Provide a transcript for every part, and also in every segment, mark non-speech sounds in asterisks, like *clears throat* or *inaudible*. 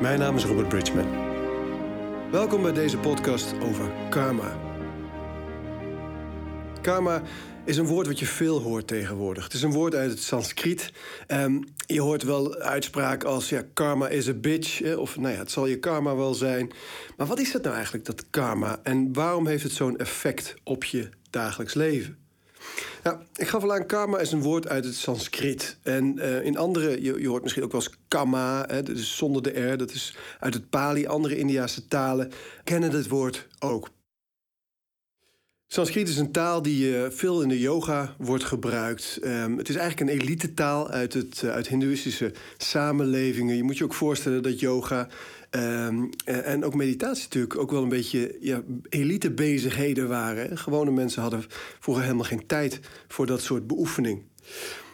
Mijn naam is Robert Bridgman. Welkom bij deze podcast over karma. Karma is een woord wat je veel hoort tegenwoordig. Het is een woord uit het Sanskriet. Um, je hoort wel uitspraken als ja, karma is a bitch. Of nou ja, het zal je karma wel zijn. Maar wat is dat nou eigenlijk, dat karma? En waarom heeft het zo'n effect op je dagelijks leven? Nou, ik gaf al aan, karma is een woord uit het Sanskriet. En uh, in andere, je, je, hoort misschien ook wel eens kama, hè, is zonder de R, dat is uit het Pali. Andere Indiase talen kennen het woord ook. Sanskriet is een taal die uh, veel in de yoga wordt gebruikt. Um, het is eigenlijk een elite taal uit, het, uh, uit hindoeïstische samenlevingen. Je moet je ook voorstellen dat yoga um, en ook meditatie natuurlijk ook wel een beetje ja, elite bezigheden waren. Gewone mensen hadden vroeger helemaal geen tijd voor dat soort beoefening.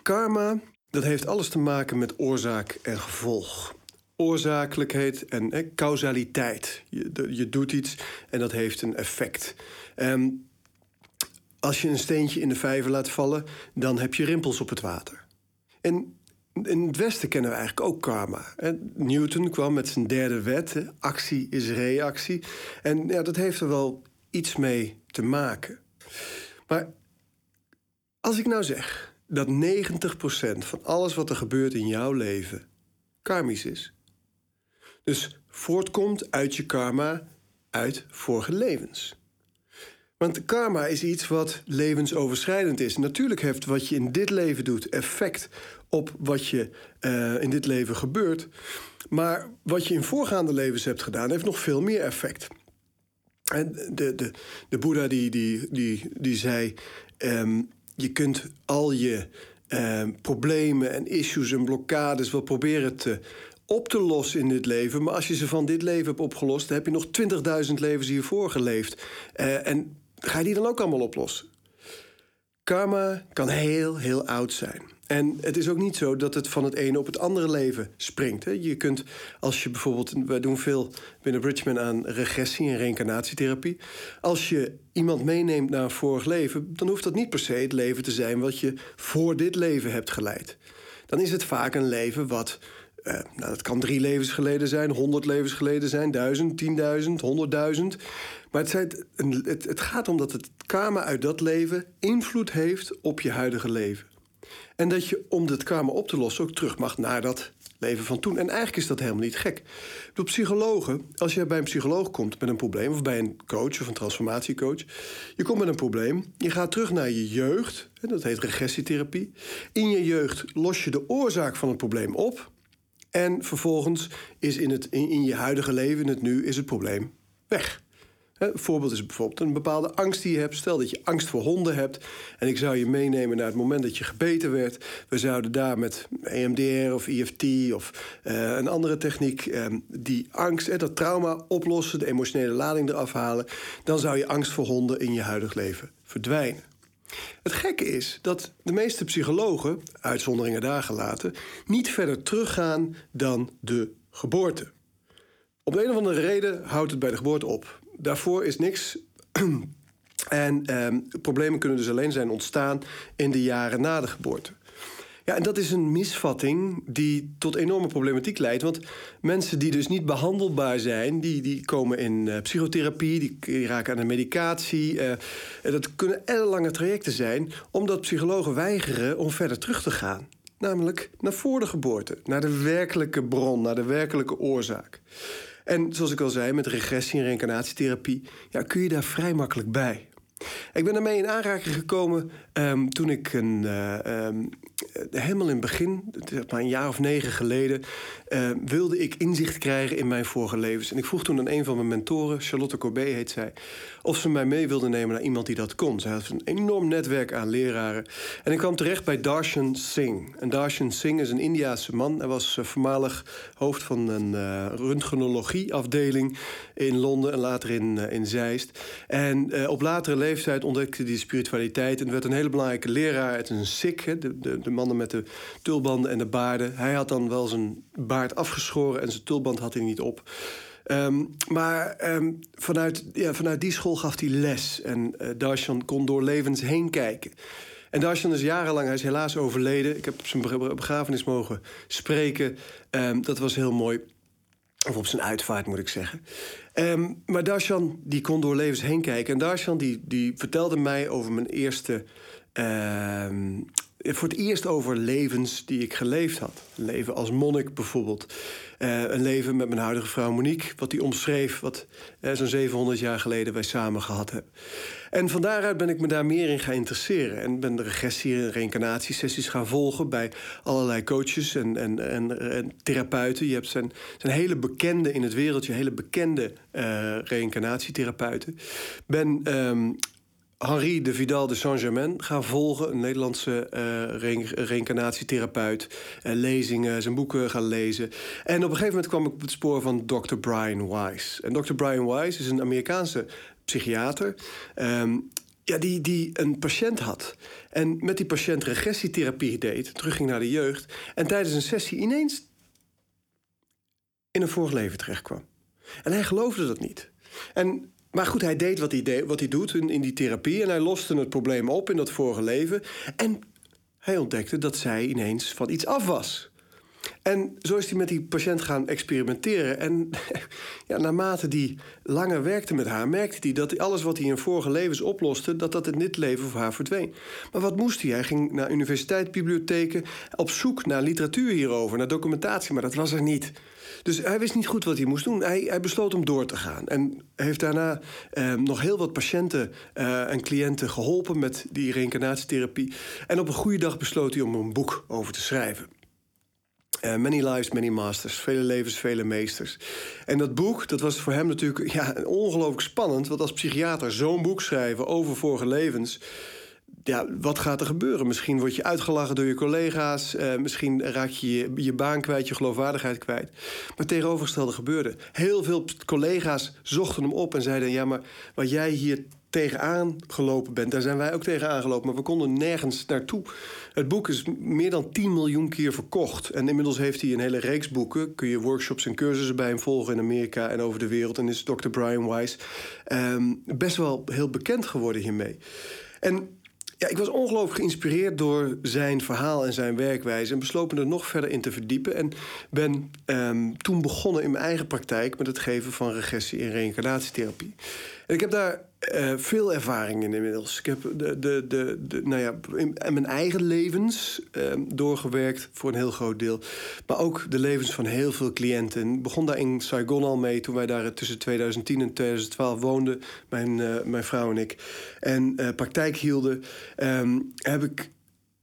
Karma, dat heeft alles te maken met oorzaak en gevolg oorzakelijkheid en eh, causaliteit. Je, je, doet iets en dat heeft een effect. Um, als je een steentje in de vijver laat vallen, dan heb je rimpels op het water. En in het Westen kennen we eigenlijk ook karma. Newton kwam met zijn derde wet: actie is reactie. En ja, dat heeft er wel iets mee te maken. Maar als ik nou zeg dat 90% van alles wat er gebeurt in jouw leven karmisch is. Dus voortkomt uit je karma uit vorige levens. Want karma is iets wat levensoverschrijdend is. Natuurlijk heeft wat je in dit leven doet effect op wat je uh, in dit leven gebeurt. Maar wat je in voorgaande levens hebt gedaan, heeft nog veel meer effect. En de, de, de Boeddha die, die, die, die zei: um, je kunt al je um, problemen en issues en blokkades wel proberen te op te lossen in dit leven. Maar als je ze van dit leven hebt opgelost, dan heb je nog 20.000 levens hiervoor geleefd. Uh, en ga je die dan ook allemaal oplossen? Karma kan heel, heel oud zijn. En het is ook niet zo dat het van het ene op het andere leven springt. Hè. Je kunt, als je bijvoorbeeld, wij doen veel binnen Bridgman aan regressie en reïncarnatietherapie. Als je iemand meeneemt naar een vorig leven, dan hoeft dat niet per se het leven te zijn wat je voor dit leven hebt geleid. Dan is het vaak een leven wat uh, nou, dat kan drie levens geleden zijn, honderd levens geleden zijn, duizend, tienduizend, honderdduizend. Maar het, het, het gaat om dat het karma uit dat leven invloed heeft op je huidige leven. En dat je om dit karma op te lossen ook terug mag naar dat leven van toen. En eigenlijk is dat helemaal niet gek. Door psychologen, als je bij een psycholoog komt met een probleem, of bij een coach of een transformatiecoach, je komt met een probleem, je gaat terug naar je jeugd, dat heet regressietherapie. In je jeugd los je de oorzaak van het probleem op. En vervolgens is in, het, in je huidige leven, in het nu, is het probleem weg. Een voorbeeld is bijvoorbeeld een bepaalde angst die je hebt. Stel dat je angst voor honden hebt. En ik zou je meenemen naar het moment dat je gebeten werd. We zouden daar met EMDR of EFT of uh, een andere techniek uh, die angst, uh, dat trauma oplossen, de emotionele lading eraf halen. Dan zou je angst voor honden in je huidig leven verdwijnen. Het gekke is dat de meeste psychologen, uitzonderingen daar gelaten, niet verder teruggaan dan de geboorte. Op de een of andere reden houdt het bij de geboorte op. Daarvoor is niks. *clears throat* en eh, problemen kunnen dus alleen zijn ontstaan in de jaren na de geboorte. Ja, en dat is een misvatting die tot enorme problematiek leidt. Want mensen die dus niet behandelbaar zijn, die, die komen in uh, psychotherapie, die, raken aan de medicatie. Uh, dat kunnen ellenlange trajecten zijn, omdat psychologen weigeren om verder terug te gaan. Namelijk naar voor de geboorte, naar de werkelijke bron, naar de werkelijke oorzaak. En zoals ik al zei, met regressie en reïncarnatietherapie ja, kun je daar vrij makkelijk bij. Ik ben daarmee in aanraking gekomen um, toen ik een, uh, um, helemaal in het begin, maar een jaar of negen geleden, uh, wilde ik inzicht krijgen in mijn vorige levens. En ik vroeg toen aan een van mijn mentoren, Charlotte Corbet heet zij, of ze mij mee wilde nemen naar iemand die dat kon. Zij had een enorm netwerk aan leraren. En ik kwam terecht bij Darshan Singh. En Darshan Singh is een Indiaanse man. Hij was voormalig hoofd van een uh, röntgenologieafdeling in Londen en later in, in Zeist. En op latere leeftijd ontdekte hij spiritualiteit en werd een hele belangrijke leraar. Is een Sikh, de, de, de, mannen met de tulbanden en de baarden. Hij had dan wel zijn baard afgeschoren en zijn tulband had hij niet op. Um, maar um, vanuit, ja, vanuit die school gaf hij les. En uh, kon door levens heen kijken. En Darshan is jarenlang, hij is helaas overleden. Ik heb op zijn begrafenis mogen spreken. Um, dat was heel mooi. Of op zijn uitvaart, moet ik zeggen. Ehm, maar Darshan die kon door levens heen kijken. En Darshan die, die vertelde mij over mijn eerste ehm, voor het eerst over levens die ik geleefd had. Een leven als monnik bijvoorbeeld. Uh, een leven met mijn huidige vrouw Monique, wat hij omschreef, wat uh, zo'n 700 jaar geleden wij samen gehad hebben. En van daaruit ben ik me daar meer in gaan interesseren. En ben de regressie- en reïncarnatiesessies gaan volgen bij allerlei coaches en, en, en, en therapeuten. Je hebt zijn, zijn hele bekende in het wereldje, hele bekende uh, reïncarnatietherapeuten. Ben um, Henri de Vidal de Saint-Germain gaan volgen. Een Nederlandse uh, reïncarnatietherapeut. Uh, lezingen, zijn boeken gaan lezen. En op een gegeven moment kwam ik op het spoor van Dr. Brian Weiss. En Dr. Brian Weiss is een Amerikaanse psychiater. Um, ja, die, die een patiënt had. En met die patiënt regressietherapie deed. Terugging naar de jeugd. En tijdens een sessie ineens in een vorig leven terechtkwam. En hij geloofde dat niet. En maar goed, hij deed wat hij, wat hij doet in, in die therapie. En hij loste het probleem op in dat vorige leven. En hij ontdekte dat zij ineens van iets af was. En zo is hij met die patiënt gaan experimenteren. En *laughs* ja, naarmate hij langer werkte met haar, merkte hij dat alles wat hij in vorige levens oploste, dat dat in dit leven voor haar verdween. Maar wat moest hij? Hij ging naar universiteitsbibliotheken op zoek naar literatuur hierover, naar documentatie, maar dat was er niet. Dus hij wist niet goed wat hij moest doen. Hij, hij besloot om door te gaan. En heeft daarna eh, nog heel wat patiënten uh, en cliënten geholpen met die reïncarnatietherapie. En op een goede dag besloot hij om een boek over te schrijven. Uh, many Lives, Many Masters. Vele levens, vele meesters. En dat boek, dat was voor hem natuurlijk ja, ongelooflijk spannend. Want als psychiater zo'n boek schrijven over vorige levens ja, wat gaat er gebeuren? Misschien word je uitgelachen door je collega's. Uh, misschien raak je, je je baan kwijt, je geloofwaardigheid kwijt. Maar tegenovergestelde gebeurde. Heel veel collega's zochten hem op en zeiden: Ja, maar wat jij hier tegenaan gelopen bent, daar zijn wij ook tegenaan gelopen. Maar we konden nergens naartoe. Het boek is meer dan 10 miljoen keer verkocht. En inmiddels heeft hij een hele reeks boeken. Kun je workshops en cursussen bij hem volgen in Amerika en over de wereld. En is Dr. Brian Weiss um, best wel heel bekend geworden hiermee. En ja, ik was ongelooflijk geïnspireerd door zijn verhaal en zijn werkwijze. En besloot er nog verder in te verdiepen. En ben um, toen begonnen in mijn eigen praktijk met het geven van regressie- en reïncarnatietherapie. En ik heb daar uh, veel ervaring in inmiddels. Ik heb de, de, de, nou ja, in, mijn eigen levens uh, doorgewerkt voor een heel groot deel. Maar ook de levens van heel veel cliënten. Ik begon daar in Saigon al mee toen wij daar tussen 2010 en 2012 woonden, mijn, uh, mijn vrouw en ik. En praktijk hielden. Um, heb ik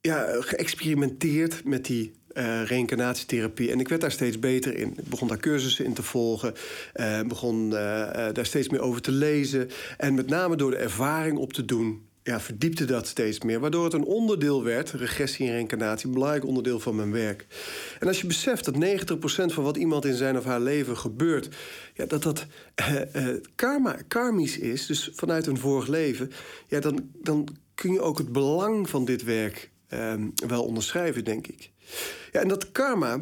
ja, geëxperimenteerd met die uh, reïncarnatietherapie. En ik werd daar steeds beter in. Ik begon daar cursussen in te volgen. Uh, begon uh, daar steeds meer over te lezen. En met name door de ervaring op te doen. Ja, verdiepte dat steeds meer. Waardoor het een onderdeel werd, regressie en reïncarnatie, een belangrijk onderdeel van mijn werk. En als je beseft dat 90% van wat iemand in zijn of haar leven gebeurt, ja, dat dat karma, karmisch is, dus vanuit een vorig leven, ja, dan, dan kun je ook het belang van dit werk um, wel onderschrijven, denk ik. Ja, en dat karma,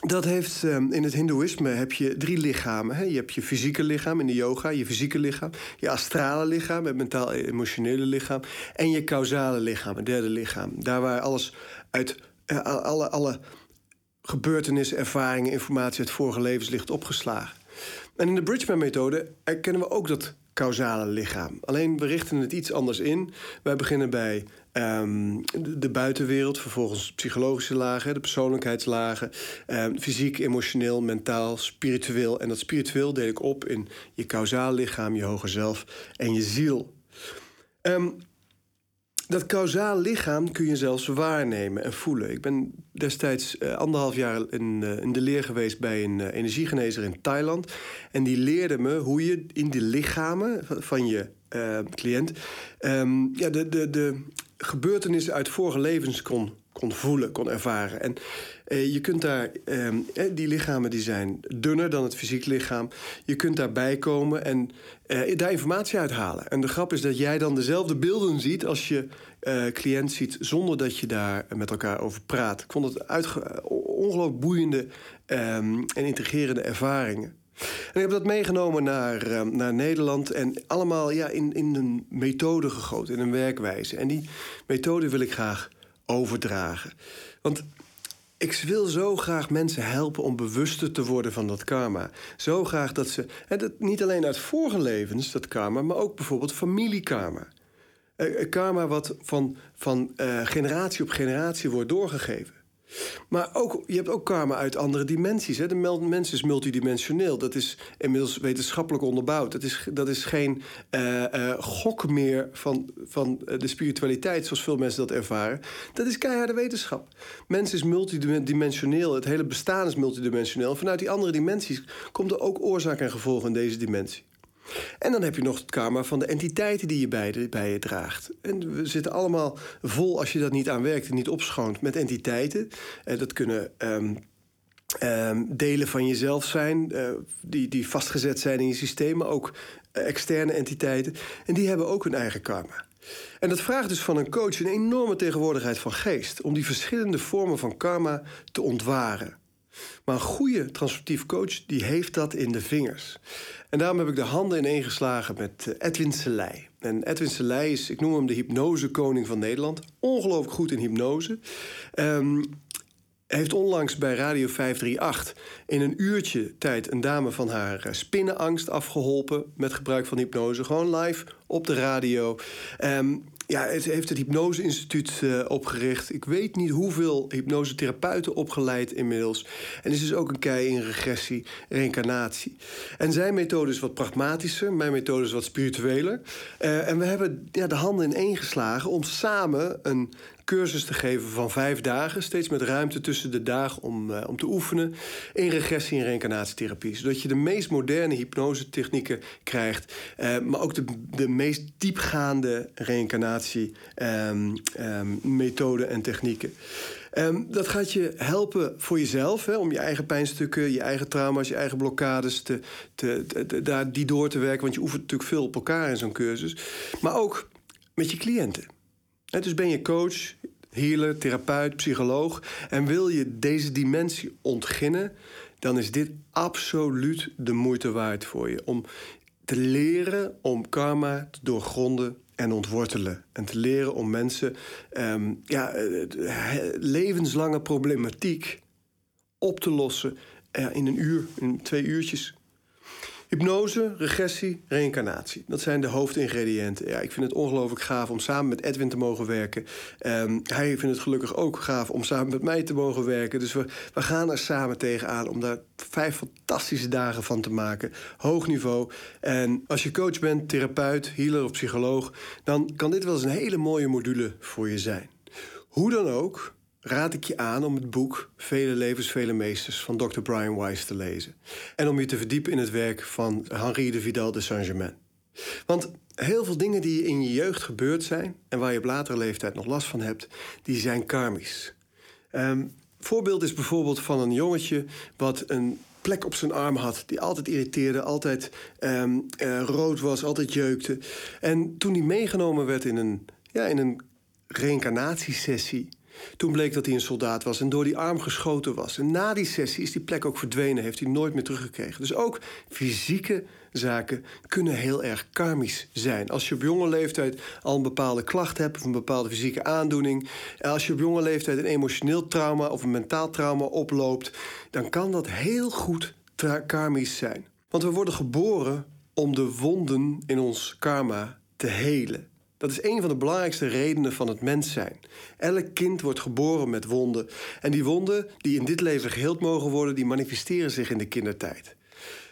dat heeft um, in het Hindoeïsme heb je drie lichamen. Hè? Je hebt je fysieke lichaam in de yoga, je fysieke lichaam, je astrale lichaam, het mentaal-emotionele lichaam, en je causale lichaam, het derde lichaam. Daar waar alles uit uh, alle, alle gebeurtenissen, ervaringen, informatie uit vorige levens ligt opgeslagen. En in de Bridgman-methode erkennen we ook dat causale lichaam. Alleen we richten het iets anders in. Wij beginnen bij um, de, buitenwereld, vervolgens psychologische lagen, de persoonlijkheidslagen, um, fysiek, emotioneel, mentaal, spiritueel. En dat spiritueel deel ik op in je causale lichaam, je hoger zelf en je ziel. Um, dat kausaal lichaam kun je zelfs waarnemen en voelen. Ik ben destijds uh, anderhalf jaar in, uh, in, de leer geweest bij een uh, energiegenezer in Thailand. En die leerde me hoe je in de lichamen van je cliënt um, ja, de, de, de gebeurtenissen uit vorige levens kon, kon voelen, kon ervaren. En uh, je kunt daar, uh, die lichamen die zijn dunner dan het fysiek lichaam. Je kunt daarbij komen en uh, daar informatie uithalen. En de grap is dat jij dan dezelfde beelden ziet als je cliënt ziet, zonder dat je daar met elkaar over praat. Ik vond het ongelooflijk boeiende um, en intrigerende ervaringen. En ik heb dat meegenomen naar, uh, naar Nederland en allemaal ja, in, in een methode gegoten, in een werkwijze. En die methode wil ik graag overdragen. Want ik wil zo graag mensen helpen om bewuster te worden van dat karma. Zo graag dat ze. En dat niet alleen uit vorige levens, dat karma, maar ook bijvoorbeeld familiekarma. Uh, karma wat van, van uh, generatie op generatie wordt doorgegeven. Maar ook, je hebt ook karma uit andere dimensies. Hè? De mens is multidimensioneel. Dat is inmiddels wetenschappelijk onderbouwd. Dat is, dat is geen uh, uh, gok meer van, van de spiritualiteit, zoals veel mensen dat ervaren. Dat is keiharde wetenschap. Mens is multidimensioneel. Het hele bestaan is multidimensioneel. Vanuit die andere dimensies komt er ook oorzaak en gevolg in deze dimensie. En dan heb je nog het karma van de entiteiten die je bij, bij je draagt. En we zitten allemaal vol, als je dat niet aan werkt en niet opschoont, met entiteiten. Uh, dat kunnen um, um, delen van jezelf zijn, uh, die, die vastgezet zijn in je systeem, maar ook uh, externe entiteiten. En die hebben ook hun eigen karma. En dat vraagt dus van een coach een enorme tegenwoordigheid van geest om die verschillende vormen van karma te ontwaren. Maar een goede transformatief coach die heeft dat in de vingers. En daarom heb ik de handen ineengeslagen met eh, Edwin Selei. En Edwin Selei is, ik noem hem de hypnosekoning van Nederland. Ongelooflijk goed in hypnose. Um, heeft onlangs bij Radio 538 in een uurtje tijd een dame van haar eh, spinnenangst afgeholpen met gebruik van hypnose. Gewoon live op de radio. Um, ja, het heeft het Hypnose Instituut uh, opgericht. Ik weet niet hoeveel hypnosetherapeuten opgeleid inmiddels. En is dus ook een kei in regressie, reïncarnatie. En zijn methode is wat pragmatischer, mijn methode is wat spiritueler. Uh, en we hebben ja, de handen in één geslagen om samen een cursus te geven van vijf dagen. Steeds met ruimte tussen de dagen om, uh, om te oefenen. In regressie- en reïncarnatietherapie. Zodat je de meest moderne hypnosetechnieken krijgt. Uh, maar ook de, de meest diepgaande reïncarnatie-methoden um, um, en technieken. Um, dat gaat je helpen voor jezelf, hè, om je eigen pijnstukken, je eigen trauma's, je eigen blokkades, te, te, te, daar, die door te werken. Want je oefent natuurlijk veel op elkaar in zo'n cursus. Maar ook met je cliënten. Dus ben je coach, healer, therapeut, psycholoog en wil je deze dimensie ontginnen, dan is dit absoluut de moeite waard voor je. Om te leren om karma te doorgronden en ontwortelen. En te leren om mensen um, ja, levenslange problematiek op te lossen uh, in een uur, in twee uurtjes. Hypnose, regressie, reïncarnatie. Dat zijn de hoofdingrediënten. Ja, ik vind het ongelooflijk gaaf om samen met Edwin te mogen werken. Um, hij vindt het gelukkig ook gaaf om samen met mij te mogen werken. Dus we, we gaan er samen tegenaan om daar vijf fantastische dagen van te maken. Hoog niveau. En als je coach bent, therapeut, healer of psycholoog... dan kan dit wel eens een hele mooie module voor je zijn. Hoe dan ook, raad ik je aan om het boek Vele Levens, Vele Meesters van Dr. Brian Weiss te lezen. En om je te verdiepen in het werk van Henri de Vidal de Saint-Germain. Want heel veel dingen die in je jeugd gebeurd zijn en waar je op latere leeftijd nog last van hebt, die zijn karmisch. Um, voorbeeld is bijvoorbeeld van een jongetje wat een plek op zijn arm had die altijd irriteerde, altijd um, uh, rood was, altijd jeukte. En toen hij meegenomen werd in een, ja, in een reïncarnatiesessie toen bleek dat hij een soldaat was en door die arm geschoten was. En na die sessie is die plek ook verdwenen, heeft hij nooit meer teruggekregen. Dus ook fysieke zaken kunnen heel erg karmisch zijn. Als je op jonge leeftijd al een bepaalde klacht hebt of een bepaalde fysieke aandoening, als je op jonge leeftijd een emotioneel trauma of een mentaal trauma oploopt, dan kan dat heel goed karmisch zijn. Want we worden geboren om de wonden in ons karma te helen. Dat is een van de belangrijkste redenen van het mens zijn. Elk kind wordt geboren met wonden. En die wonden die in dit leven geheeld mogen worden, die manifesteren zich in de kindertijd.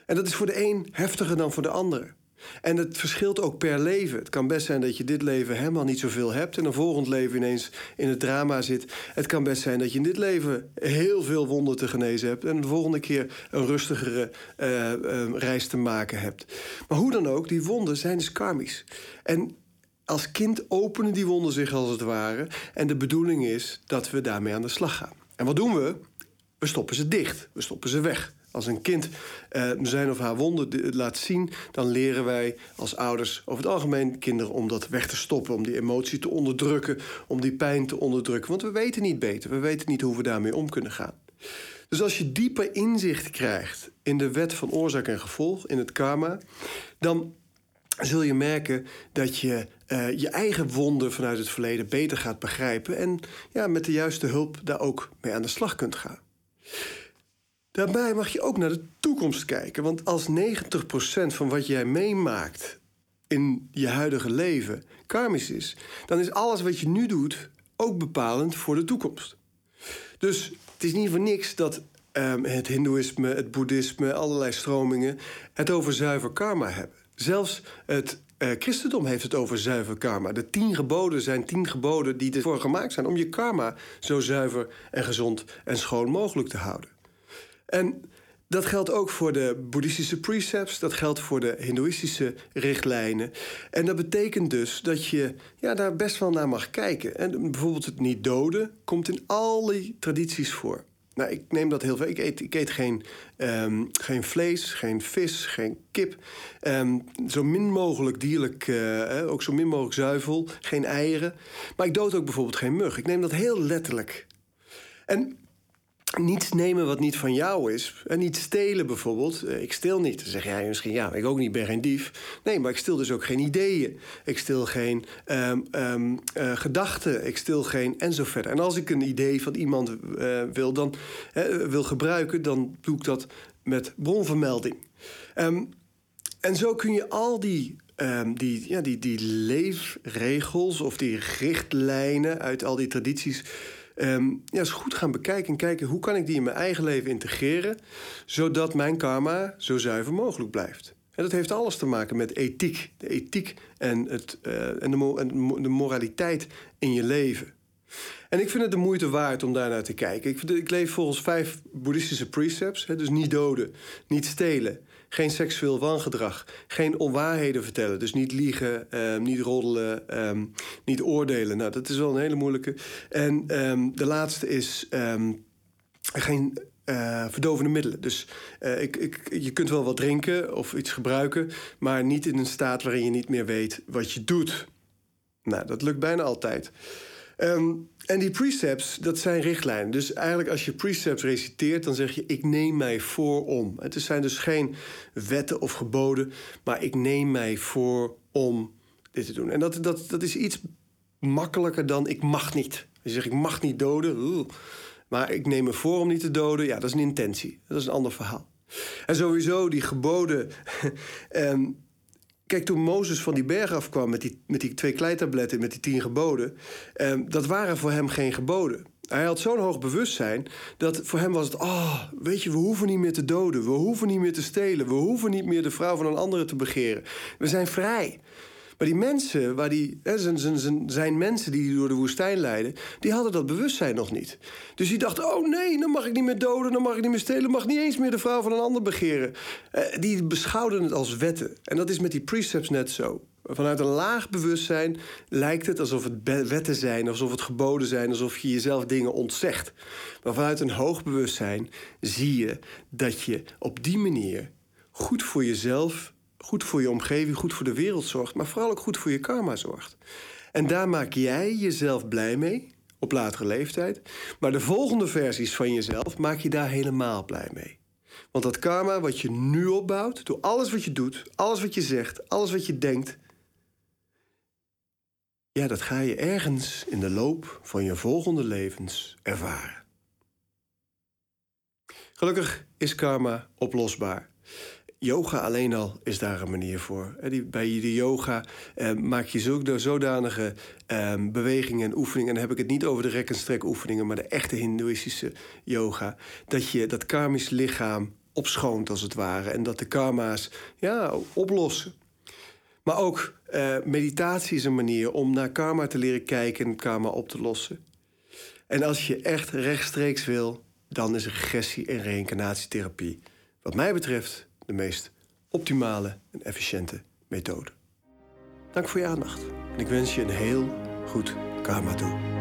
En dat is voor de een heftiger dan voor de ander. En het verschilt ook per leven. Het kan best zijn dat je dit leven helemaal niet zoveel hebt en een volgend leven ineens in het drama zit. Het kan best zijn dat je in dit leven heel veel wonden te genezen hebt en de volgende keer een rustigere uh, uh, reis te maken hebt. Maar hoe dan ook, die wonden zijn dus karmisch. En als kind openen die wonden zich als het ware. En de bedoeling is dat we daarmee aan de slag gaan. En wat doen we? We stoppen ze dicht. We stoppen ze weg. Als een kind uh, zijn of haar wonden laat zien, dan leren wij als ouders over het algemeen kinderen om dat weg te stoppen, om die emotie te onderdrukken, om die pijn te onderdrukken. Want we weten niet beter, we weten niet hoe we daarmee om kunnen gaan. Dus als je dieper inzicht krijgt in de wet van oorzaak en gevolg, in het karma, dan zul je merken dat je uh, je eigen wonden vanuit het verleden beter gaat begrijpen en ja, met de juiste hulp daar ook mee aan de slag kunt gaan. Daarbij mag je ook naar de toekomst kijken, want als 90% van wat jij meemaakt in je huidige leven karmisch is, dan is alles wat je nu doet ook bepalend voor de toekomst. Dus het is niet voor niks dat um, het Hindoeïsme, het Boeddhisme, allerlei stromingen het over zuiver karma hebben. Zelfs het uh, christendom heeft het over zuiver karma. De tien geboden zijn tien geboden die ervoor gemaakt zijn om je karma zo zuiver en gezond en schoon mogelijk te houden. En dat geldt ook voor de boeddhistische precepts, dat geldt voor de hindoeïstische richtlijnen. En dat betekent dus dat je ja, daar best wel naar mag kijken. En bijvoorbeeld het niet doden komt in al die tradities voor. Nou, ik neem dat heel veel. Ik eet, geen, um, geen vlees, geen vis, geen kip. Um, zo min mogelijk dierlijk, uh, ook zo min mogelijk zuivel. Geen eieren. Maar ik dood ook bijvoorbeeld geen mug. Ik neem dat heel letterlijk. En niets nemen wat niet van jou is. En niet stelen bijvoorbeeld. Eh, ik stil niet. Dan zeg jij misschien, ja, ik ook niet, ben geen dief. Nee, maar ik stil dus ook geen ideeën. Ik stil geen um, um, uh, gedachten. Ik stil geen en zo verder. En als ik een idee van iemand uh, wil, dan, wil gebruiken... dan doe ik dat met bronvermelding. Um, en zo kun je al die die, ja, die, die leefregels of die richtlijnen uit al die tradities um, ja, eens goed gaan bekijken en kijken hoe kan ik die in mijn eigen leven integreren, zodat mijn karma zo zuiver mogelijk blijft. En dat heeft alles te maken met ethiek. De ethiek en, het, uh, en, de, en de moraliteit in je leven. En ik vind het de moeite waard om daar naar te kijken. Ik, ik leef volgens vijf boeddhistische precepts. Hè, dus niet doden, niet stelen, geen seksueel wangedrag, geen onwaarheden vertellen. Dus niet liegen, um, niet roddelen, um, niet oordelen. Nou, dat is wel een hele moeilijke. En um, de laatste is geen uh, verdovende middelen. Dus uh, ik, ik, je kunt wel wat drinken of iets gebruiken, maar niet in een staat waarin je niet meer weet wat je doet. Nou, dat lukt bijna altijd. Um, en die precepts, dat zijn richtlijnen. Dus eigenlijk als je precepts reciteert, dan zeg je: Ik neem mij voor om. Het zijn dus geen wetten of geboden, maar ik neem mij voor om dit te doen. En dat, dat, dat is iets makkelijker dan ik mag niet. Je zegt: Ik mag niet doden. Maar ik neem me voor om niet te doden. Ja, dat is een intentie. Dat is een ander verhaal. En sowieso die geboden. um, *laughs* Kijk, toen Mozes van die berg afkwam met die, met die twee kleitabletten, met die tien geboden, eh, dat waren voor hem geen geboden. Hij had zo'n hoog bewustzijn dat voor hem was het: oh, weet je, we hoeven niet meer te doden, we hoeven niet meer te stelen, we hoeven niet meer de vrouw van een andere te begeren. We zijn vrij. Maar die mensen, waar die, zijn, zijn, zijn mensen die door de woestijn leiden, die hadden dat bewustzijn nog niet. Dus die dachten: oh nee, dan mag ik niet meer doden, dan mag ik niet meer stelen, mag niet eens meer de vrouw van een ander begeren. Eh, die beschouwden het als wetten. En dat is met die precepts net zo. Vanuit een laag bewustzijn lijkt het alsof het wetten zijn, alsof het geboden zijn, alsof je jezelf dingen ontzegt. Maar vanuit een hoog bewustzijn zie je dat je op die manier goed voor jezelf goed voor je omgeving, goed voor de wereld zorgt, maar vooral ook goed voor je karma zorgt. En daar maak jij jezelf blij mee op latere leeftijd. Maar de volgende versies van jezelf maak je daar helemaal blij mee. Want dat karma wat je nu opbouwt, door alles wat je doet, alles wat je zegt, alles wat je denkt, ja, dat ga je ergens in de loop van je volgende levens ervaren. Gelukkig is karma oplosbaar. Yoga alleen al is daar een manier voor. Bij de yoga eh, maak je zodanige eh, bewegingen en oefeningen... en dan heb ik het niet over de rek- en strek oefeningen... maar de echte hindoeïstische yoga... dat je dat karmisch lichaam opschoont als het ware... en dat de karma's ja, oplossen. Maar ook eh, meditatie is een manier om naar karma te leren kijken... en karma op te lossen. En als je echt rechtstreeks wil... dan is regressie- en reïncarnatietherapie... wat mij betreft de meest optimale en efficiënte methode. Dank voor je aandacht en ik wens je een heel goed karma toe.